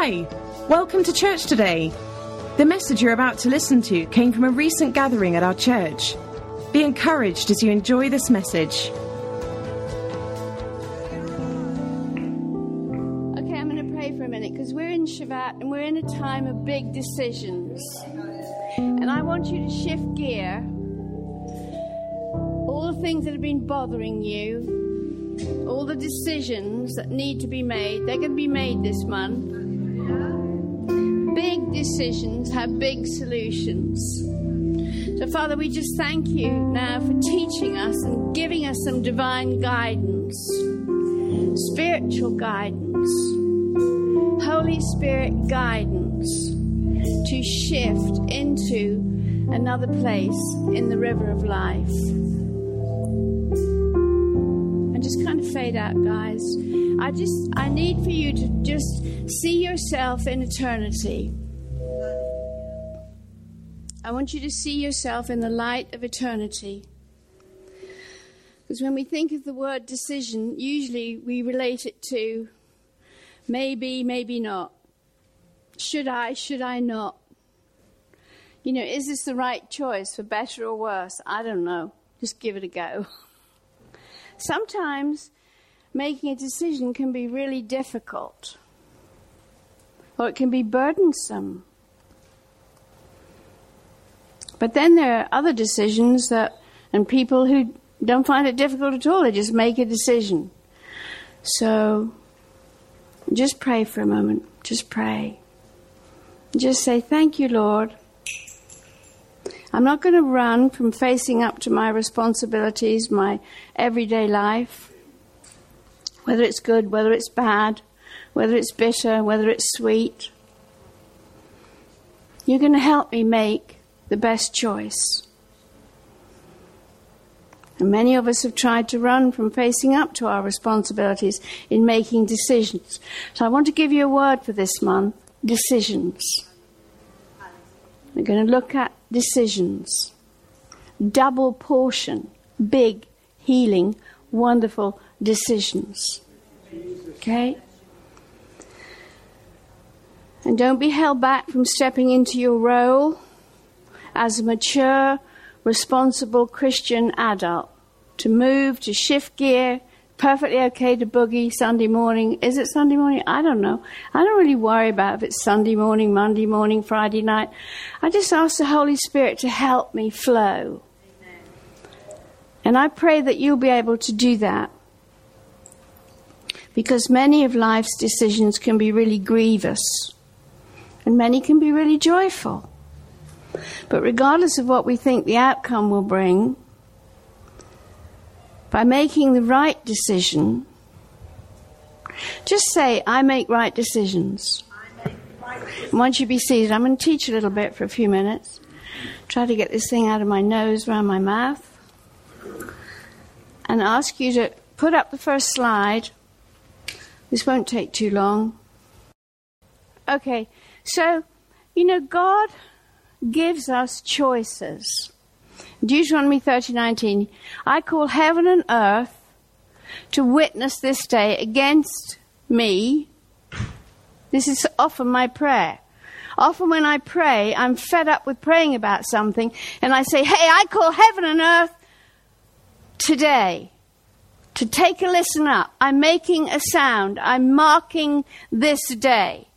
Hi, welcome to church today. The message you're about to listen to came from a recent gathering at our church. Be encouraged as you enjoy this message. Okay, I'm going to pray for a minute because we're in Shevat and we're in a time of big decisions. And I want you to shift gear. All the things that have been bothering you, all the decisions that need to be made, they're going to be made this month. Decisions have big solutions. So, Father, we just thank you now for teaching us and giving us some divine guidance, spiritual guidance, Holy Spirit guidance to shift into another place in the river of life. And just kind of fade out, guys. I just, I need for you to just see yourself in eternity. I want you to see yourself in the light of eternity. Because when we think of the word decision, usually we relate it to maybe, maybe not. Should I, should I not? You know, is this the right choice for better or worse? I don't know. Just give it a go. Sometimes making a decision can be really difficult, or it can be burdensome. But then there are other decisions that, and people who don't find it difficult at all, they just make a decision. So just pray for a moment. Just pray. Just say, Thank you, Lord. I'm not going to run from facing up to my responsibilities, my everyday life, whether it's good, whether it's bad, whether it's bitter, whether it's sweet. You're going to help me make the best choice. And many of us have tried to run from facing up to our responsibilities in making decisions. So I want to give you a word for this month decisions. We're going to look at decisions. Double portion, big, healing, wonderful decisions. Okay? And don't be held back from stepping into your role as a mature, responsible Christian adult. To move, to shift gear, perfectly okay to boogie Sunday morning. Is it Sunday morning? I don't know. I don't really worry about if it's Sunday morning, Monday morning, Friday night. I just ask the Holy Spirit to help me flow. And I pray that you'll be able to do that. Because many of life's decisions can be really grievous, and many can be really joyful. But regardless of what we think the outcome will bring, by making the right decision, just say, I make right decisions. Once you be seated, I'm going to teach a little bit for a few minutes. Try to get this thing out of my nose, around my mouth. And ask you to put up the first slide. This won't take too long. Okay, so, you know, God gives us choices. Deuteronomy 30:19 I call heaven and earth to witness this day against me. This is often my prayer. Often when I pray, I'm fed up with praying about something and I say, "Hey, I call heaven and earth today to take a listen up. I'm making a sound. I'm marking this day."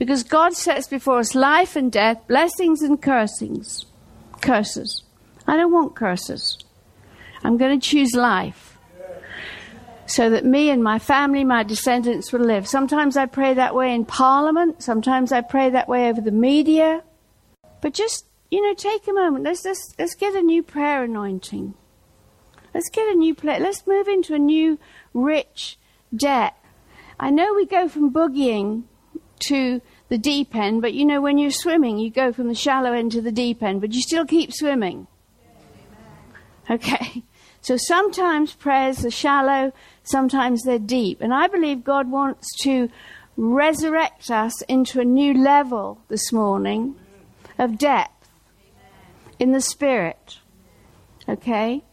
Because God sets before us life and death, blessings and cursings, curses. I don't want curses. I'm going to choose life so that me and my family, my descendants will live. Sometimes I pray that way in Parliament. Sometimes I pray that way over the media. But just, you know, take a moment. Let's, let's, let's get a new prayer anointing. Let's get a new prayer. Let's move into a new, rich debt. I know we go from boogieing to the deep end, but you know, when you're swimming, you go from the shallow end to the deep end, but you still keep swimming. Okay? So sometimes prayers are shallow, sometimes they're deep. And I believe God wants to resurrect us into a new level this morning of depth in the Spirit. Okay?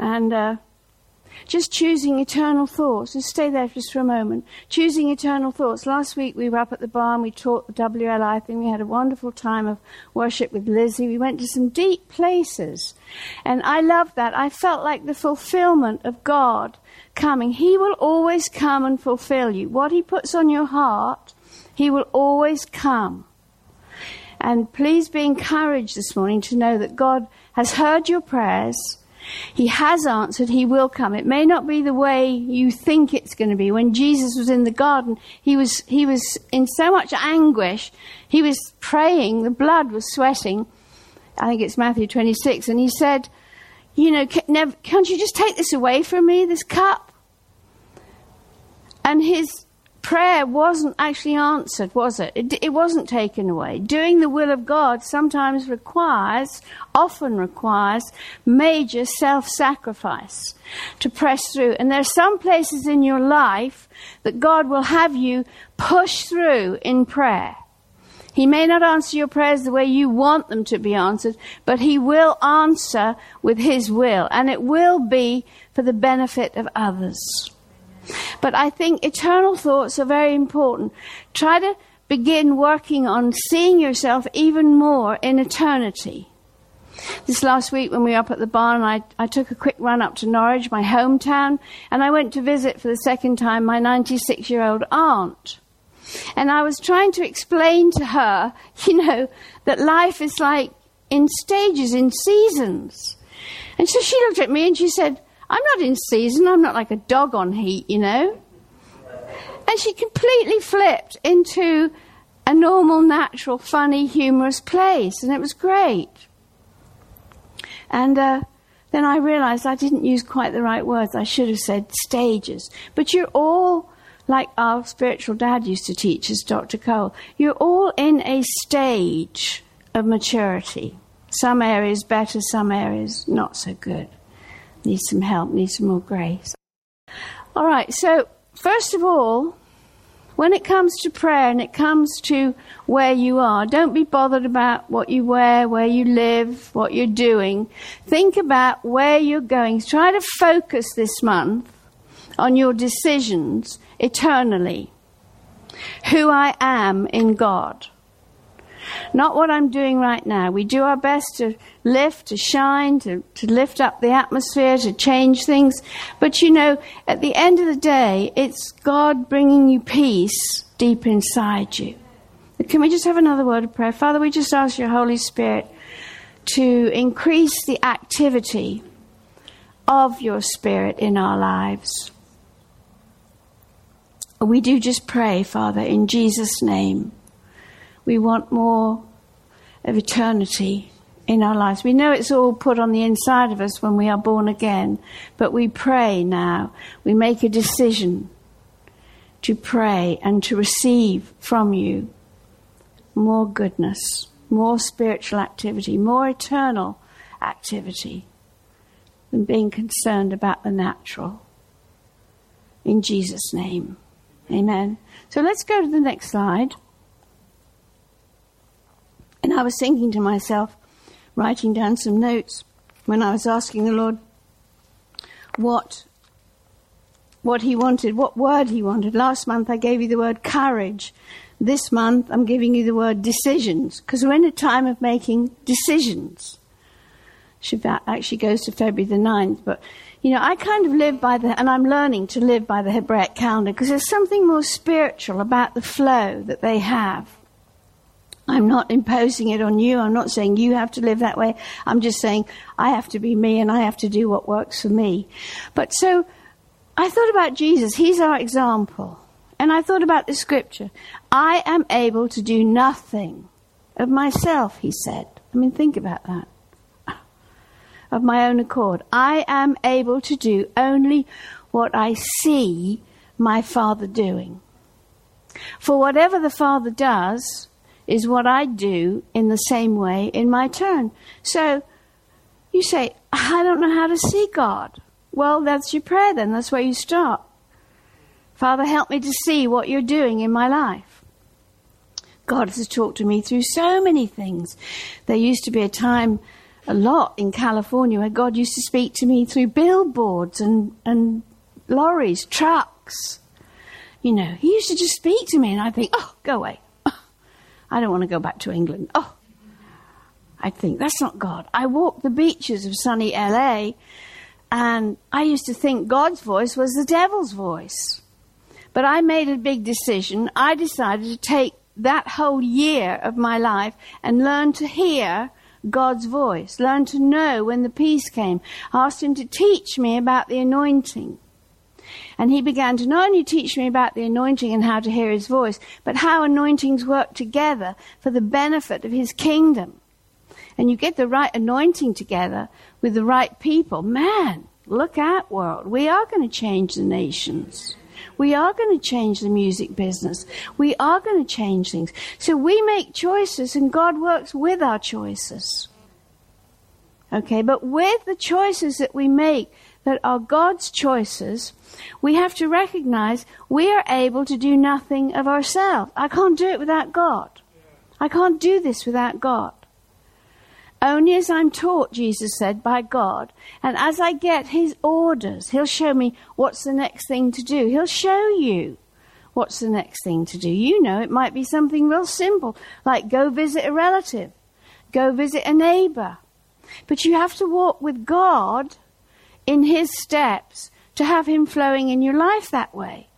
And uh, just choosing eternal thoughts. Just stay there just for a moment. Choosing eternal thoughts. Last week we were up at the barn. We taught the WLI thing. We had a wonderful time of worship with Lizzie. We went to some deep places. And I loved that. I felt like the fulfillment of God coming. He will always come and fulfill you. What He puts on your heart, He will always come. And please be encouraged this morning to know that God has heard your prayers he has answered, He will come. It may not be the way you think it's going to be. When Jesus was in the garden, he was, he was in so much anguish. He was praying, the blood was sweating. I think it's Matthew 26. And he said, You know, can't you just take this away from me, this cup? And his prayer wasn't actually answered, was it? it? It wasn't taken away. Doing the will of God sometimes requires, often requires, major self sacrifice to press through. And there are some places in your life that God will have you push through in prayer. He may not answer your prayers the way you want them to be answered, but He will answer with His will, and it will be for the benefit of others. But I think eternal thoughts are very important. Try to begin working on seeing yourself even more in eternity. This last week, when we were up at the barn, I, I took a quick run up to Norwich, my hometown, and I went to visit for the second time my 96 year old aunt. And I was trying to explain to her, you know, that life is like in stages, in seasons. And so she looked at me and she said, I'm not in season. I'm not like a dog on heat, you know. And she completely flipped into a normal, natural, funny, humorous place, and it was great. And uh, then I realized I didn't use quite the right words. I should have said stages. But you're all, like our spiritual dad used to teach us, Dr. Cole, you're all in a stage of maturity. Some areas better, some areas not so good need some help, need some more grace. All right, so first of all, when it comes to prayer and it comes to where you are, don't be bothered about what you wear, where you live, what you're doing. Think about where you're going. Try to focus this month on your decisions eternally. Who I am in God. Not what I'm doing right now. We do our best to lift, to shine, to, to lift up the atmosphere, to change things. But you know, at the end of the day, it's God bringing you peace deep inside you. Can we just have another word of prayer? Father, we just ask your Holy Spirit to increase the activity of your Spirit in our lives. We do just pray, Father, in Jesus' name. We want more of eternity in our lives. We know it's all put on the inside of us when we are born again, but we pray now. We make a decision to pray and to receive from you more goodness, more spiritual activity, more eternal activity than being concerned about the natural. In Jesus' name. Amen. So let's go to the next slide. I was thinking to myself, writing down some notes, when I was asking the Lord what what he wanted, what word he wanted. Last month I gave you the word courage. This month I'm giving you the word decisions because we're in a time of making decisions. Shevat actually goes to February the 9th, but you know, I kind of live by the, and I'm learning to live by the Hebraic calendar because there's something more spiritual about the flow that they have. I'm not imposing it on you. I'm not saying you have to live that way. I'm just saying I have to be me and I have to do what works for me. But so I thought about Jesus. He's our example. And I thought about the scripture. I am able to do nothing of myself, he said. I mean, think about that. Of my own accord. I am able to do only what I see my Father doing. For whatever the Father does, is what I do in the same way in my turn. So you say, I don't know how to see God. Well, that's your prayer then. That's where you start. Father, help me to see what you're doing in my life. God has talked to me through so many things. There used to be a time a lot in California where God used to speak to me through billboards and, and lorries, trucks. You know, He used to just speak to me, and I'd think, oh, go away. I don't want to go back to England. Oh, I'd think, that's not God. I walked the beaches of sunny LA, and I used to think God's voice was the devil's voice. But I made a big decision. I decided to take that whole year of my life and learn to hear God's voice, learn to know when the peace came. I asked Him to teach me about the anointing. And he began to not only teach me about the anointing and how to hear his voice, but how anointings work together for the benefit of his kingdom. And you get the right anointing together with the right people. Man, look out, world. We are going to change the nations. We are going to change the music business. We are going to change things. So we make choices and God works with our choices. Okay, but with the choices that we make that are God's choices, we have to recognize we are able to do nothing of ourselves. I can't do it without God. I can't do this without God. Only as I'm taught, Jesus said, by God, and as I get His orders, He'll show me what's the next thing to do. He'll show you what's the next thing to do. You know, it might be something real simple, like go visit a relative, go visit a neighbor. But you have to walk with God in His steps to have Him flowing in your life that way.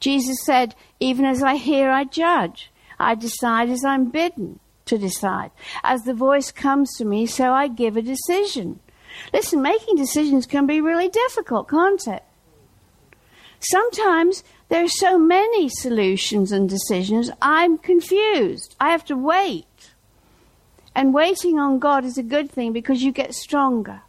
Jesus said, Even as I hear, I judge. I decide as I'm bidden to decide. As the voice comes to me, so I give a decision. Listen, making decisions can be really difficult, can't it? Sometimes there are so many solutions and decisions, I'm confused. I have to wait. And waiting on God is a good thing because you get stronger.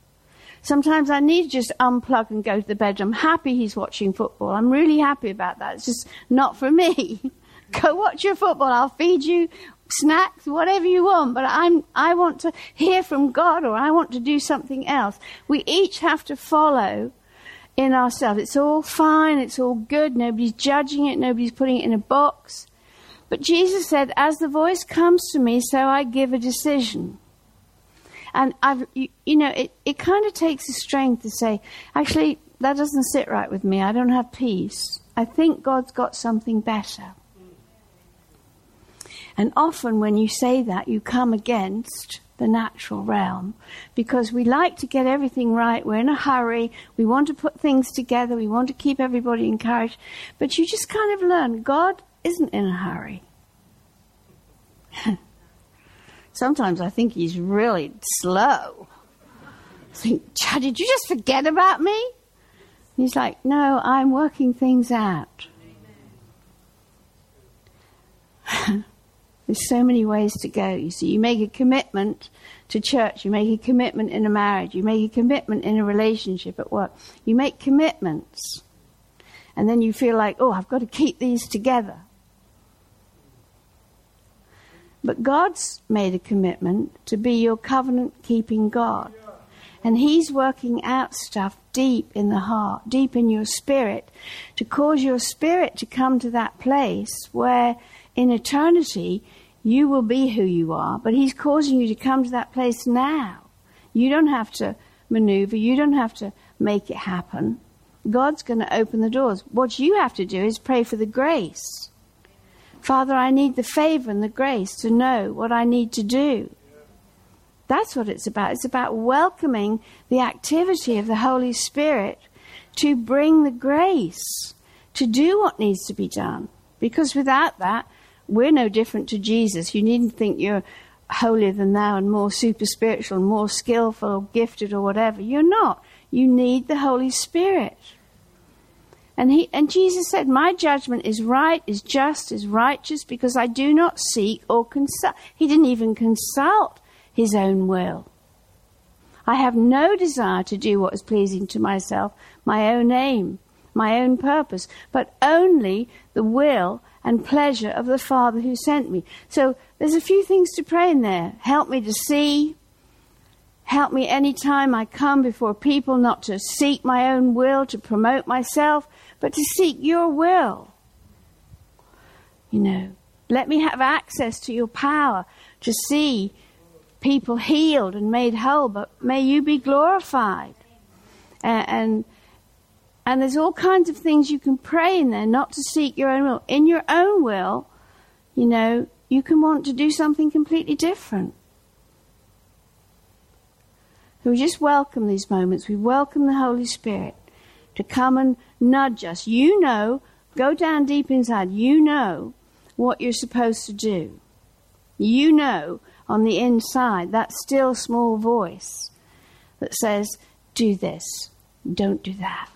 Sometimes I need to just unplug and go to the bedroom. Happy he's watching football. I'm really happy about that. It's just not for me. go watch your football. I'll feed you snacks, whatever you want, but I'm, I want to hear from God or I want to do something else. We each have to follow in ourselves. It's all fine, it's all good, nobody's judging it, nobody's putting it in a box. But Jesus said, As the voice comes to me, so I give a decision. And I've, you, you know, it, it kind of takes a strength to say, actually, that doesn't sit right with me. I don't have peace. I think God's got something better. And often when you say that, you come against the natural realm because we like to get everything right. We're in a hurry. We want to put things together. We want to keep everybody encouraged. But you just kind of learn God isn't in a hurry. Sometimes I think he's really slow. I think, Chad, did you just forget about me? he's like, no, I'm working things out. There's so many ways to go. You see, you make a commitment to church, you make a commitment in a marriage, you make a commitment in a relationship at work. You make commitments. And then you feel like, oh, I've got to keep these together. But God's made a commitment to be your covenant keeping God. And He's working out stuff deep in the heart, deep in your spirit, to cause your spirit to come to that place where in eternity you will be who you are, but He's causing you to come to that place now. You don't have to maneuver, you don't have to make it happen. God's going to open the doors. What you have to do is pray for the grace. Father, I need the favor and the grace to know what I need to do. That's what it's about. It's about welcoming the activity of the Holy Spirit to bring the grace to do what needs to be done. Because without that, we're no different to Jesus. You needn't think you're holier than thou and more super spiritual, and more skillful or gifted or whatever. You're not. You need the Holy Spirit. And he and Jesus said, My judgment is right, is just, is righteous, because I do not seek or consult. He didn't even consult his own will. I have no desire to do what is pleasing to myself, my own aim, my own purpose, but only the will and pleasure of the Father who sent me. So there's a few things to pray in there. Help me to see. Help me any time I come before people not to seek my own will, to promote myself, but to seek your will. You know, let me have access to your power to see people healed and made whole, but may you be glorified. And, and, and there's all kinds of things you can pray in there, not to seek your own will. In your own will, you know, you can want to do something completely different. So we just welcome these moments. We welcome the Holy Spirit to come and nudge us. You know, go down deep inside, you know what you're supposed to do. You know on the inside that still small voice that says, do this, don't do that.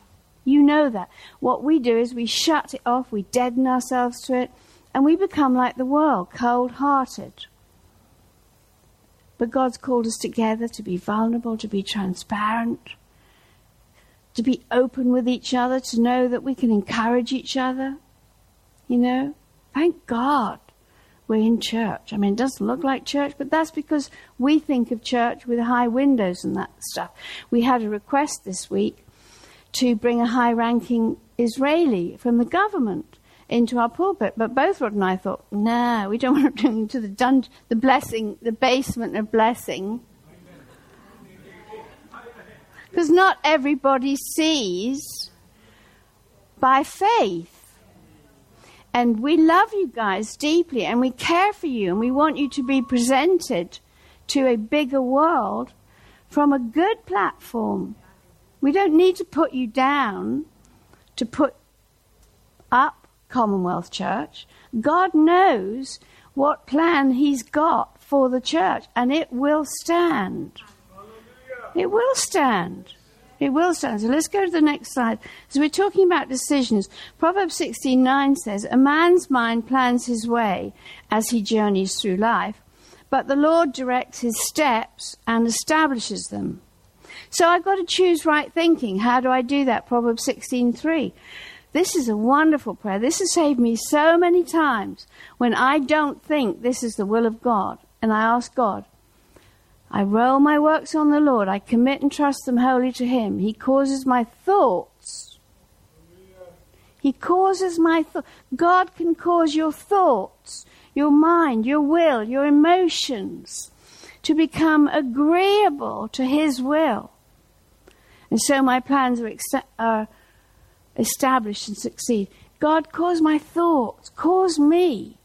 You know that. What we do is we shut it off, we deaden ourselves to it, and we become like the world, cold hearted. But God's called us together to be vulnerable, to be transparent, to be open with each other, to know that we can encourage each other. You know, thank God we're in church. I mean, it doesn't look like church, but that's because we think of church with high windows and that stuff. We had a request this week to bring a high ranking Israeli from the government into our pulpit. But both Rod and I thought, no, we don't want to bring him to the dun- the blessing, the basement of blessing. Because not everybody sees by faith. And we love you guys deeply and we care for you and we want you to be presented to a bigger world from a good platform. We don't need to put you down to put up Commonwealth Church. God knows what plan He's got for the church and it will stand. It will stand. It will stand. So let's go to the next slide. So we're talking about decisions. Proverbs 16:9 says, "A man's mind plans his way as he journeys through life, but the Lord directs his steps and establishes them." So I've got to choose right thinking. How do I do that? Proverbs 16:3. This is a wonderful prayer. This has saved me so many times when I don't think this is the will of God and I ask God, I roll my works on the Lord. I commit and trust them wholly to Him. He causes my thoughts. He causes my thoughts. God can cause your thoughts, your mind, your will, your emotions to become agreeable to His will. And so my plans are, ex- are established and succeed. God, cause my thoughts, cause me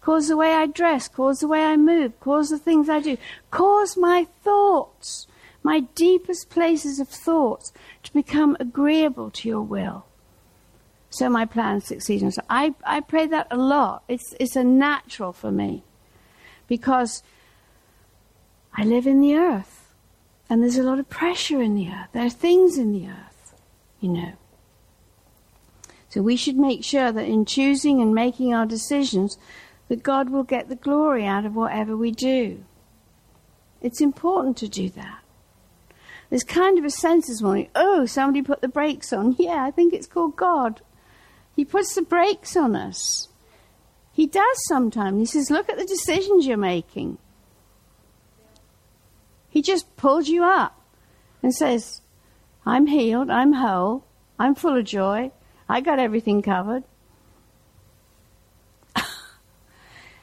cause the way I dress, cause the way I move, cause the things I do, cause my thoughts, my deepest places of thoughts to become agreeable to your will. So my plans succeed. And so I, I pray that a lot. It's, it's a natural for me because I live in the earth and there's a lot of pressure in the earth. There are things in the earth, you know. So we should make sure that in choosing and making our decisions, that God will get the glory out of whatever we do. It's important to do that. There's kind of a sense this morning, oh, somebody put the brakes on. Yeah, I think it's called God. He puts the brakes on us. He does sometimes. He says, look at the decisions you're making. He just pulls you up and says, I'm healed, I'm whole, I'm full of joy, I got everything covered.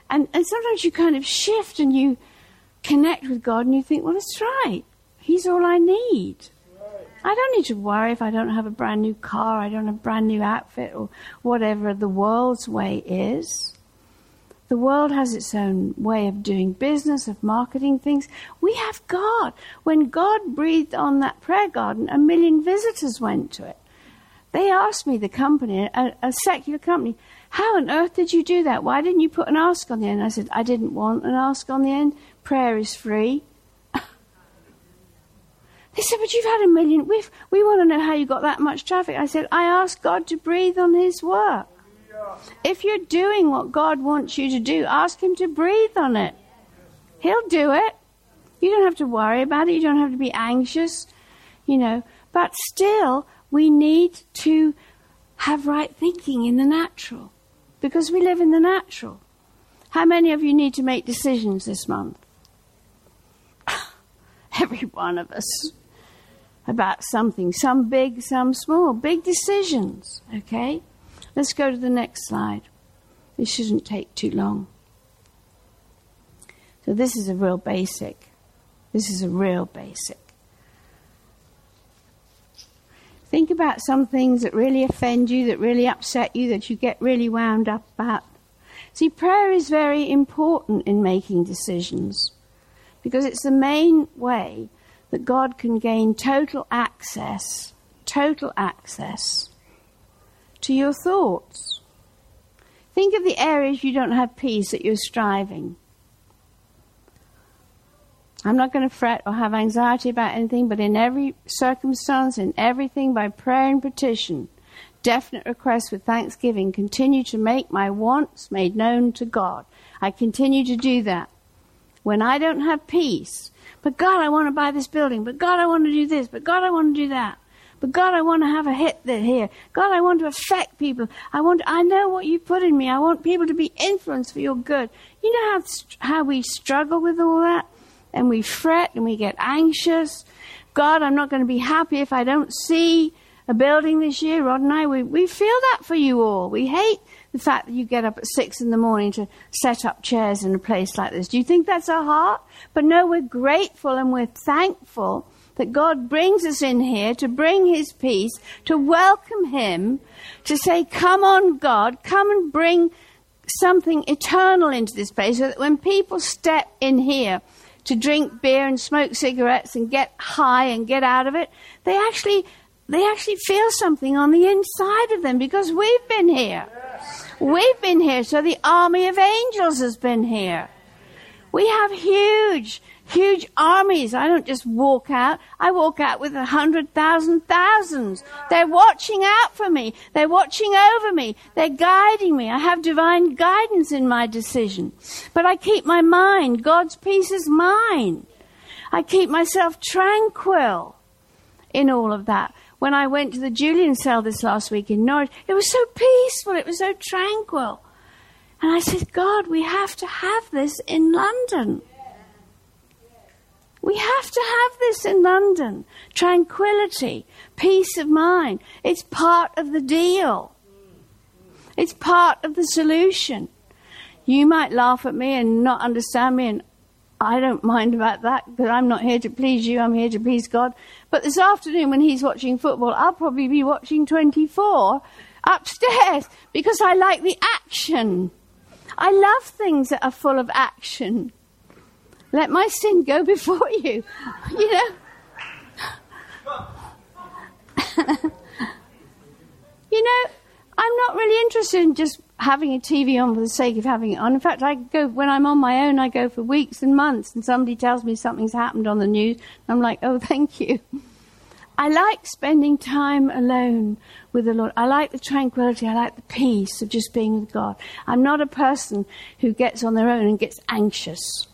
And, and sometimes you kind of shift and you connect with God and you think, well, it's right. He's all I need. I don't need to worry if I don't have a brand new car, I don't have a brand new outfit, or whatever the world's way is. The world has its own way of doing business, of marketing things. We have God. When God breathed on that prayer garden, a million visitors went to it. They asked me, the company, a, a secular company, how on earth did you do that? Why didn't you put an ask on the end? I said, I didn't want an ask on the end. Prayer is free. they said, but you've had a million. we we want to know how you got that much traffic. I said, I asked God to breathe on His work. If you're doing what God wants you to do, ask Him to breathe on it. He'll do it. You don't have to worry about it. You don't have to be anxious, you know. But still, we need to have right thinking in the natural because we live in the natural. How many of you need to make decisions this month? Every one of us about something, some big, some small, big decisions, okay? Let's go to the next slide. This shouldn't take too long. So this is a real basic. This is a real basic. Think about some things that really offend you, that really upset you, that you get really wound up about. See, prayer is very important in making decisions because it's the main way that God can gain total access, total access to your thoughts. Think of the areas you don't have peace that you're striving. I'm not going to fret or have anxiety about anything, but in every circumstance, in everything, by prayer and petition, definite requests with thanksgiving, continue to make my wants made known to God. I continue to do that. When I don't have peace, but God, I want to buy this building, but God, I want to do this, but God, I want to do that. But God, I want to have a hit here. God, I want to affect people. I want, I know what you put in me. I want people to be influenced for your good. You know how, how we struggle with all that? And we fret and we get anxious. God, I'm not going to be happy if I don't see a building this year. Rod and I, we, we feel that for you all. We hate the fact that you get up at six in the morning to set up chairs in a place like this. Do you think that's our heart? But no, we're grateful and we're thankful that God brings us in here to bring His peace, to welcome Him, to say, Come on, God, come and bring something eternal into this place so that when people step in here, to drink beer and smoke cigarettes and get high and get out of it. They actually, they actually feel something on the inside of them because we've been here. We've been here, so the army of angels has been here. We have huge, huge armies. I don't just walk out. I walk out with a hundred thousand thousands. They're watching out for me. They're watching over me. They're guiding me. I have divine guidance in my decision. But I keep my mind. God's peace is mine. I keep myself tranquil in all of that. When I went to the Julian cell this last week in Norwich, it was so peaceful. It was so tranquil. And I said, God, we have to have this in London. We have to have this in London. Tranquility, peace of mind. It's part of the deal. It's part of the solution. You might laugh at me and not understand me, and I don't mind about that because I'm not here to please you, I'm here to please God. But this afternoon, when he's watching football, I'll probably be watching 24 upstairs because I like the action. I love things that are full of action. Let my sin go before you. You know? you know, I'm not really interested in just having a TV on for the sake of having it on. In fact, I go when I'm on my own. I go for weeks and months, and somebody tells me something's happened on the news. I'm like, oh, thank you. I like spending time alone with the Lord. I like the tranquility. I like the peace of just being with God. I'm not a person who gets on their own and gets anxious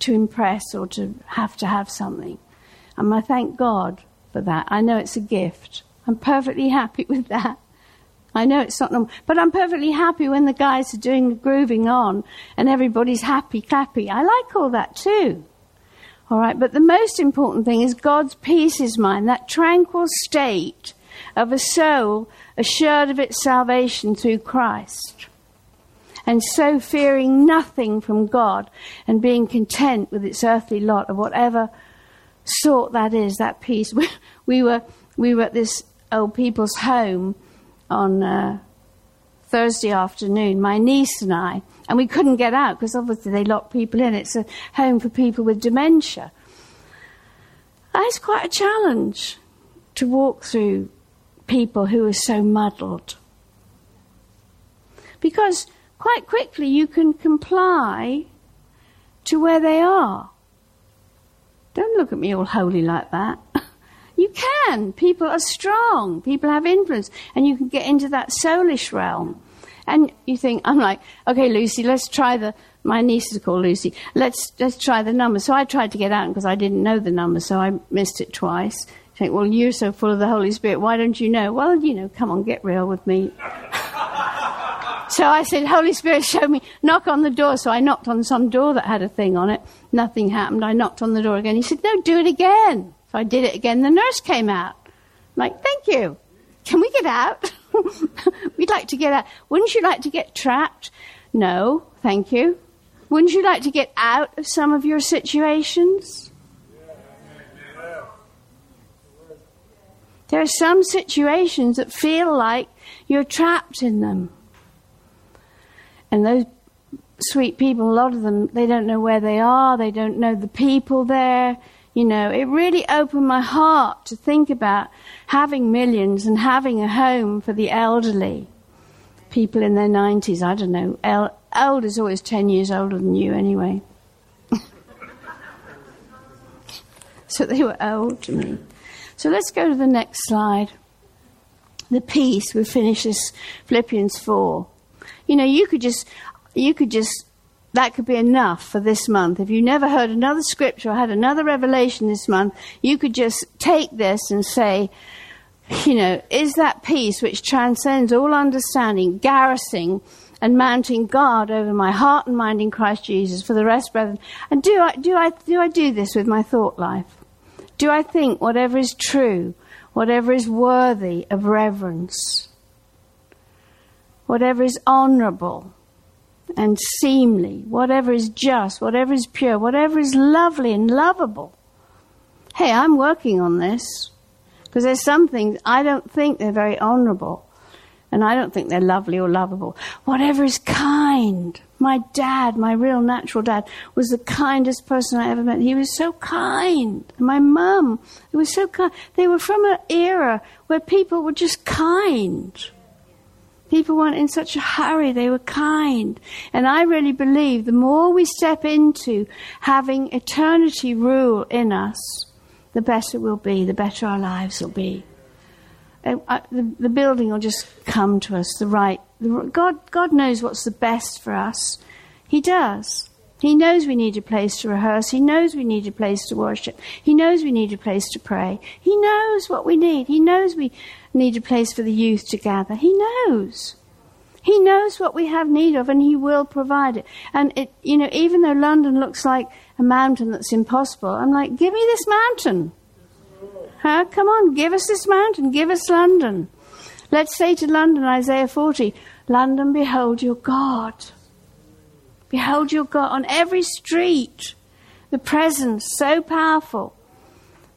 to impress or to have to have something. And I thank God for that. I know it's a gift. I'm perfectly happy with that. I know it's not normal, but I'm perfectly happy when the guys are doing the grooving on and everybody's happy, clappy. I like all that too. All right, but the most important thing is God's peace is mine, that tranquil state of a soul assured of its salvation through Christ. And so fearing nothing from God and being content with its earthly lot of whatever sort that is, that peace. We, we were, we were at this old people's home on uh, Thursday afternoon, my niece and I, and we couldn't get out because obviously they lock people in. It's a home for people with dementia. And it's quite a challenge to walk through people who are so muddled. Because quite quickly you can comply to where they are. Don't look at me all holy like that. You can. People are strong. People have influence. And you can get into that soulish realm. And you think, I'm like, okay, Lucy, let's try the, my niece is called Lucy. Let's, let's try the number. So I tried to get out because I didn't know the number, so I missed it twice. You think, well, you're so full of the Holy Spirit. Why don't you know? Well, you know, come on, get real with me. so I said, Holy Spirit, show me. Knock on the door. So I knocked on some door that had a thing on it. Nothing happened. I knocked on the door again. He said, no, do it again. So I did it again. The nurse came out. I'm like, thank you. Can we get out? We'd like to get out. Wouldn't you like to get trapped? No, thank you. Wouldn't you like to get out of some of your situations? There are some situations that feel like you're trapped in them. And those sweet people, a lot of them, they don't know where they are, they don't know the people there. You know, it really opened my heart to think about having millions and having a home for the elderly. People in their 90s, I don't know. El- old is always 10 years older than you, anyway. so they were old to me. So let's go to the next slide. The peace, we finish this Philippians 4. You know, you could just, you could just, that could be enough for this month. If you never heard another scripture or had another revelation this month, you could just take this and say, you know, is that peace which transcends all understanding, garrisoning and mounting guard over my heart and mind in Christ Jesus for the rest, brethren? And do I, do I, do I do this with my thought life? Do I think whatever is true, whatever is worthy of reverence, whatever is honorable and seemly, whatever is just, whatever is pure, whatever is lovely and lovable? Hey, I'm working on this. Because there's some things I don't think they're very honorable. And I don't think they're lovely or lovable. Whatever is kind. My dad, my real natural dad, was the kindest person I ever met. He was so kind. My mum, it was so kind. They were from an era where people were just kind. People weren't in such a hurry, they were kind. And I really believe the more we step into having eternity rule in us, the better we'll be, the better our lives will be. Uh, uh, the, the, building will just come to us, the right. The, God, God knows what's the best for us. He does. He knows we need a place to rehearse. He knows we need a place to worship. He knows we need a place to pray. He knows what we need. He knows we need a place for the youth to gather. He knows. He knows what we have need of and he will provide it. And it, you know, even though London looks like a mountain that's impossible. I'm like, give me this mountain. Huh? Come on, give us this mountain, give us London. Let's say to London, Isaiah 40, London, behold your God. Behold your God on every street. The presence so powerful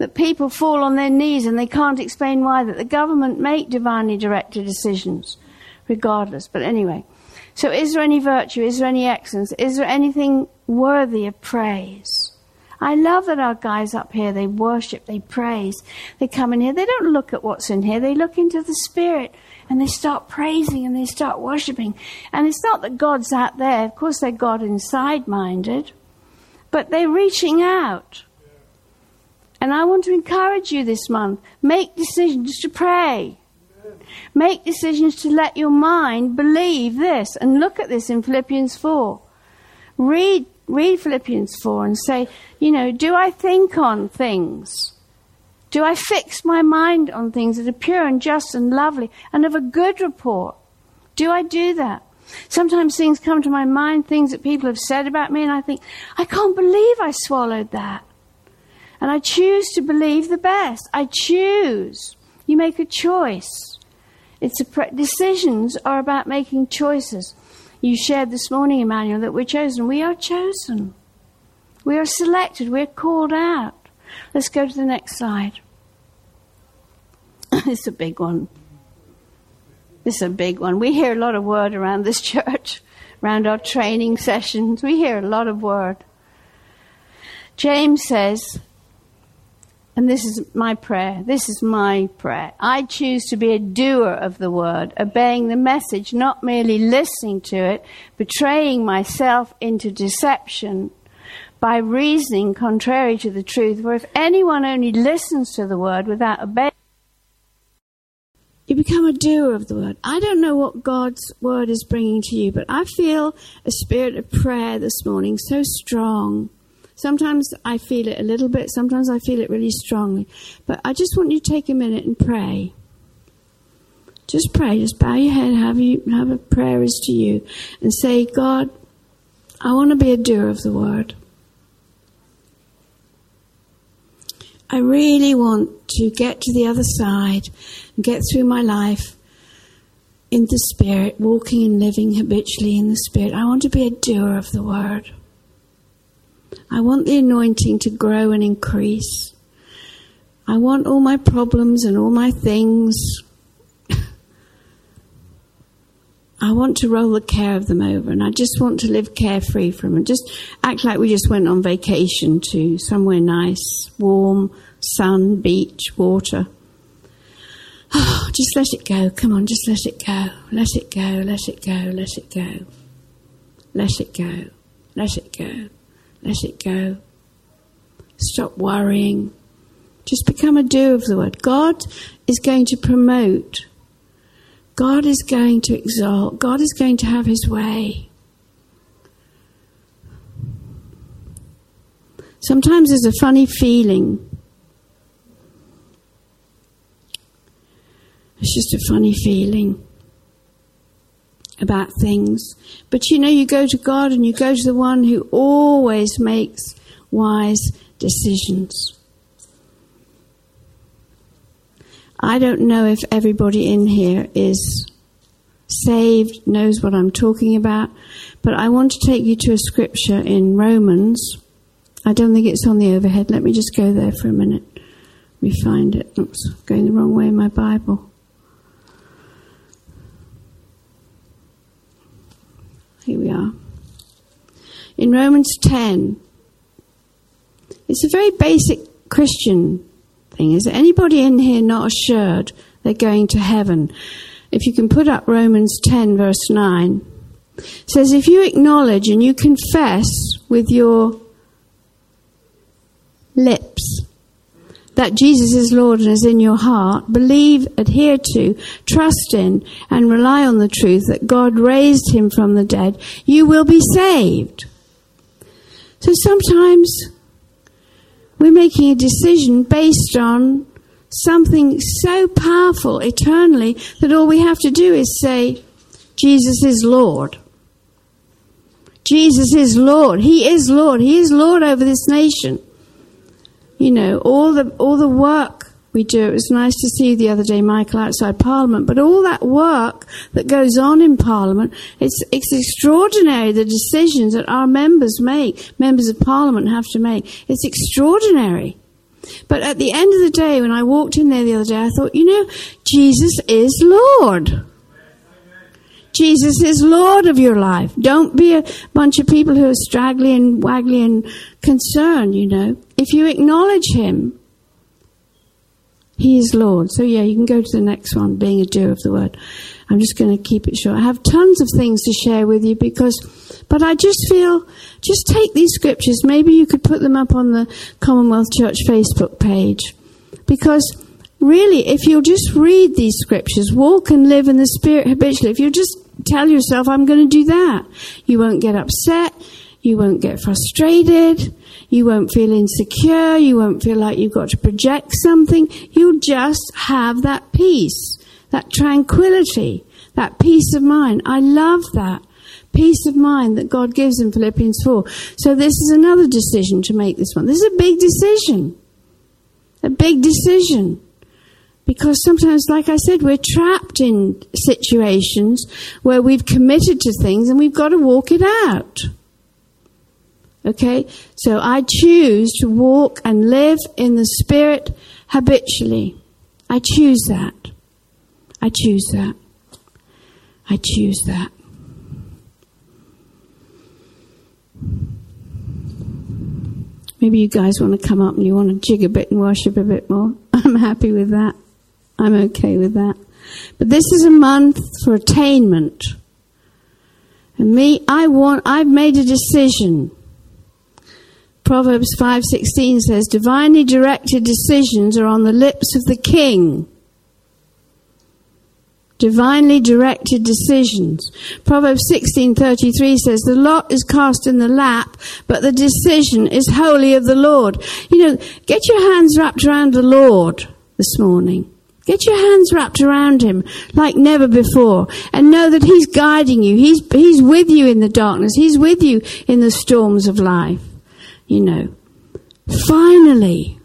that people fall on their knees and they can't explain why, that the government make divinely directed decisions regardless. But anyway, so is there any virtue? Is there any excellence? Is there anything worthy of praise. I love that our guys up here, they worship, they praise. They come in here, they don't look at what's in here, they look into the Spirit and they start praising and they start worshiping. And it's not that God's out there, of course they're God inside minded, but they're reaching out. And I want to encourage you this month make decisions to pray. Make decisions to let your mind believe this. And look at this in Philippians 4. Read read Philippians 4 and say, you know, do I think on things? Do I fix my mind on things that are pure and just and lovely and of a good report? Do I do that? Sometimes things come to my mind, things that people have said about me, and I think, I can't believe I swallowed that. And I choose to believe the best. I choose. You make a choice. It's a pre- decisions are about making choices. You shared this morning, Emmanuel, that we're chosen. We are chosen. We are selected. We're called out. Let's go to the next slide. is a big one. This is a big one. We hear a lot of word around this church, around our training sessions. We hear a lot of word. James says, and this is my prayer. This is my prayer. I choose to be a doer of the word, obeying the message, not merely listening to it, betraying myself into deception by reasoning contrary to the truth. For if anyone only listens to the word without obeying, you become a doer of the word. I don't know what God's word is bringing to you, but I feel a spirit of prayer this morning so strong Sometimes I feel it a little bit, sometimes I feel it really strongly. But I just want you to take a minute and pray. Just pray, just bow your head, have you have a prayer is to you, and say, God, I want to be a doer of the word. I really want to get to the other side and get through my life in the Spirit, walking and living habitually in the Spirit. I want to be a doer of the Word. I want the anointing to grow and increase. I want all my problems and all my things. I want to roll the care of them over and I just want to live carefree from them. Just act like we just went on vacation to somewhere nice, warm, sun, beach, water. Oh, just let it go. Come on, just let it go. Let it go, let it go, let it go. Let it go, let it go, let it go. Stop worrying. Just become a doer of the word. God is going to promote. God is going to exalt. God is going to have his way. Sometimes there's a funny feeling It's just a funny feeling about things. But you know, you go to God and you go to the one who always makes wise decisions. I don't know if everybody in here is saved, knows what I'm talking about, but I want to take you to a scripture in Romans. I don't think it's on the overhead. Let me just go there for a minute. Me find it. Oops, going the wrong way in my Bible. Here we are. In Romans 10, it's a very basic Christian thing. Is anybody in here not assured they're going to heaven? If you can put up Romans 10, verse 9, it says, If you acknowledge and you confess with your lips that Jesus is Lord and is in your heart, believe, adhere to, trust in, and rely on the truth that God raised him from the dead, you will be saved. So sometimes we're making a decision based on something so powerful eternally that all we have to do is say, Jesus is Lord. Jesus is Lord. He is Lord. He is Lord over this nation you know, all the all the work we do. It was nice to see the other day, Michael, outside Parliament. But all that work that goes on in Parliament, it's it's extraordinary the decisions that our members make, members of Parliament have to make. It's extraordinary. But at the end of the day, when I walked in there the other day, I thought, you know, Jesus is Lord. Jesus is Lord of your life. Don't be a bunch of people who are straggly and waggly and concerned, you know. If you acknowledge Him, He is Lord. So, yeah, you can go to the next one, being a doer of the word. I'm just going to keep it short. I have tons of things to share with you because, but I just feel, just take these scriptures. Maybe you could put them up on the Commonwealth Church Facebook page because really, if you'll just read these scriptures, walk and live in the Spirit habitually, if you just tell yourself, I'm going to do that, you won't get upset, you won't get frustrated, you won't feel insecure, you won't feel like you've got to project something. You'll just have that peace, that tranquility, that peace of mind. I love that peace of mind that God gives in Philippians 4. So this is another decision to make this one. This is a big decision. A big decision. Because sometimes, like I said, we're trapped in situations where we've committed to things and we've got to walk it out. Okay? So I choose to walk and live in the Spirit habitually. I choose that. I choose that. I choose that. Maybe you guys want to come up and you want to jig a bit and worship a bit more. I'm happy with that. I'm okay with that. But this is a month for attainment. And me, I want, I've made a decision. Proverbs 5:16 says, "Divinely directed decisions are on the lips of the king." Divinely directed decisions. Proverbs 16:33 says, "The lot is cast in the lap, but the decision is wholly of the Lord." You know, get your hands wrapped around the Lord this morning. Get your hands wrapped around him like never before and know that he's guiding you. He's, he's with you in the darkness. He's with you in the storms of life. You know. Finally,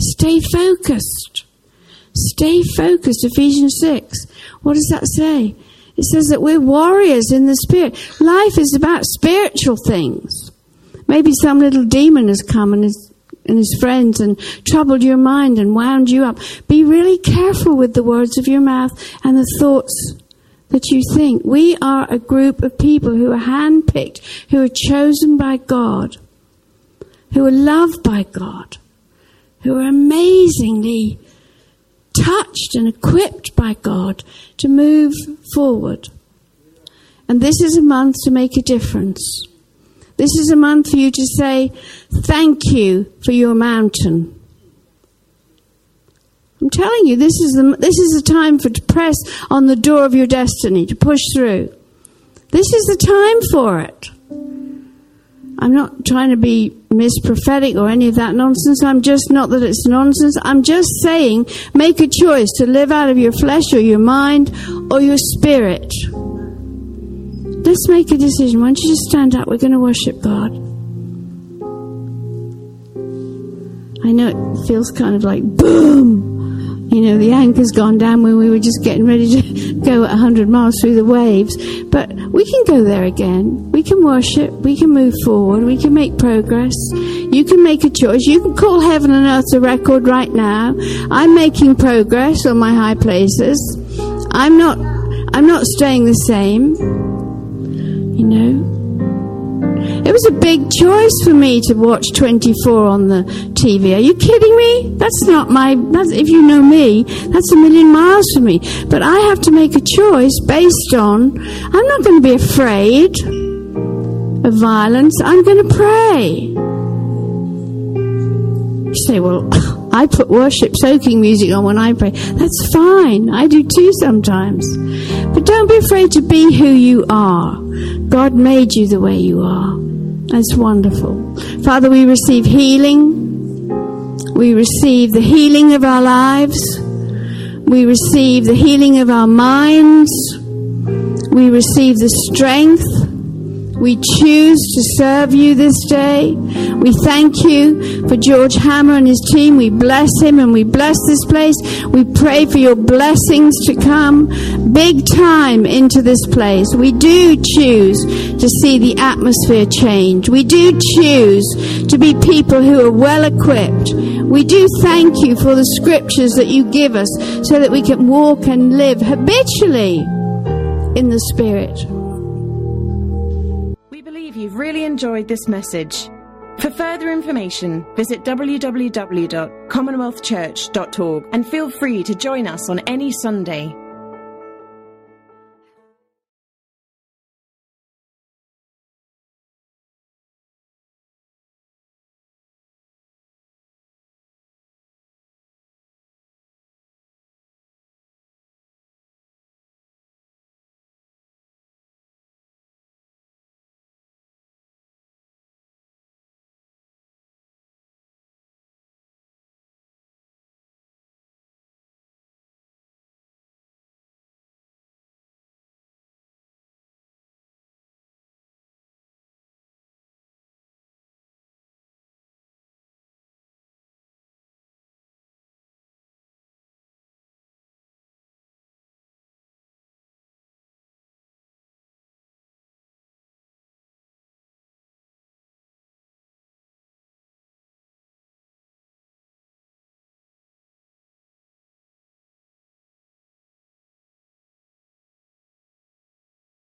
stay focused. Stay focused. Ephesians 6. What does that say? It says that we're warriors in the spirit. Life is about spiritual things. Maybe some little demon has come and his, and his friends and troubled your mind and wound you up. Be really careful with the words of your mouth and the thoughts that you think. We are a group of people who are handpicked, who are chosen by God, who are loved by God, who are amazingly touched and equipped by God to move forward. And this is a month to make a difference. This is a month for you to say, Thank you for your mountain. I'm telling you, this is the, this is the time for to press on the door of your destiny, to push through. This is the time for it. I'm not trying to be miss prophetic or any of that nonsense. I'm just not that it's nonsense. I'm just saying make a choice to live out of your flesh or your mind or your spirit. Let's make a decision. Why don't you just stand up? We're going to worship God. I know it feels kind of like boom. You know, the anchor's gone down when we were just getting ready to go at 100 miles through the waves. But we can go there again. We can worship. We can move forward. We can make progress. You can make a choice. You can call heaven and earth a record right now. I'm making progress on my high places. I'm not, I'm not staying the same. You know, it was a big choice for me to watch 24 on the TV. Are you kidding me? That's not my, that's, if you know me, that's a million miles from me. But I have to make a choice based on, I'm not going to be afraid of violence. I'm going to pray. You say, well, I put worship soaking music on when I pray. That's fine. I do too sometimes. But don't be afraid to be who you are. God made you the way you are. That's wonderful. Father, we receive healing. We receive the healing of our lives. We receive the healing of our minds. We receive the strength. We choose to serve you this day. We thank you for George Hammer and his team. We bless him and we bless this place. We pray for your blessings to come big time into this place. We do choose to see the atmosphere change. We do choose to be people who are well equipped. We do thank you for the scriptures that you give us so that we can walk and live habitually in the Spirit. Really enjoyed this message. For further information, visit www.commonwealthchurch.org and feel free to join us on any Sunday.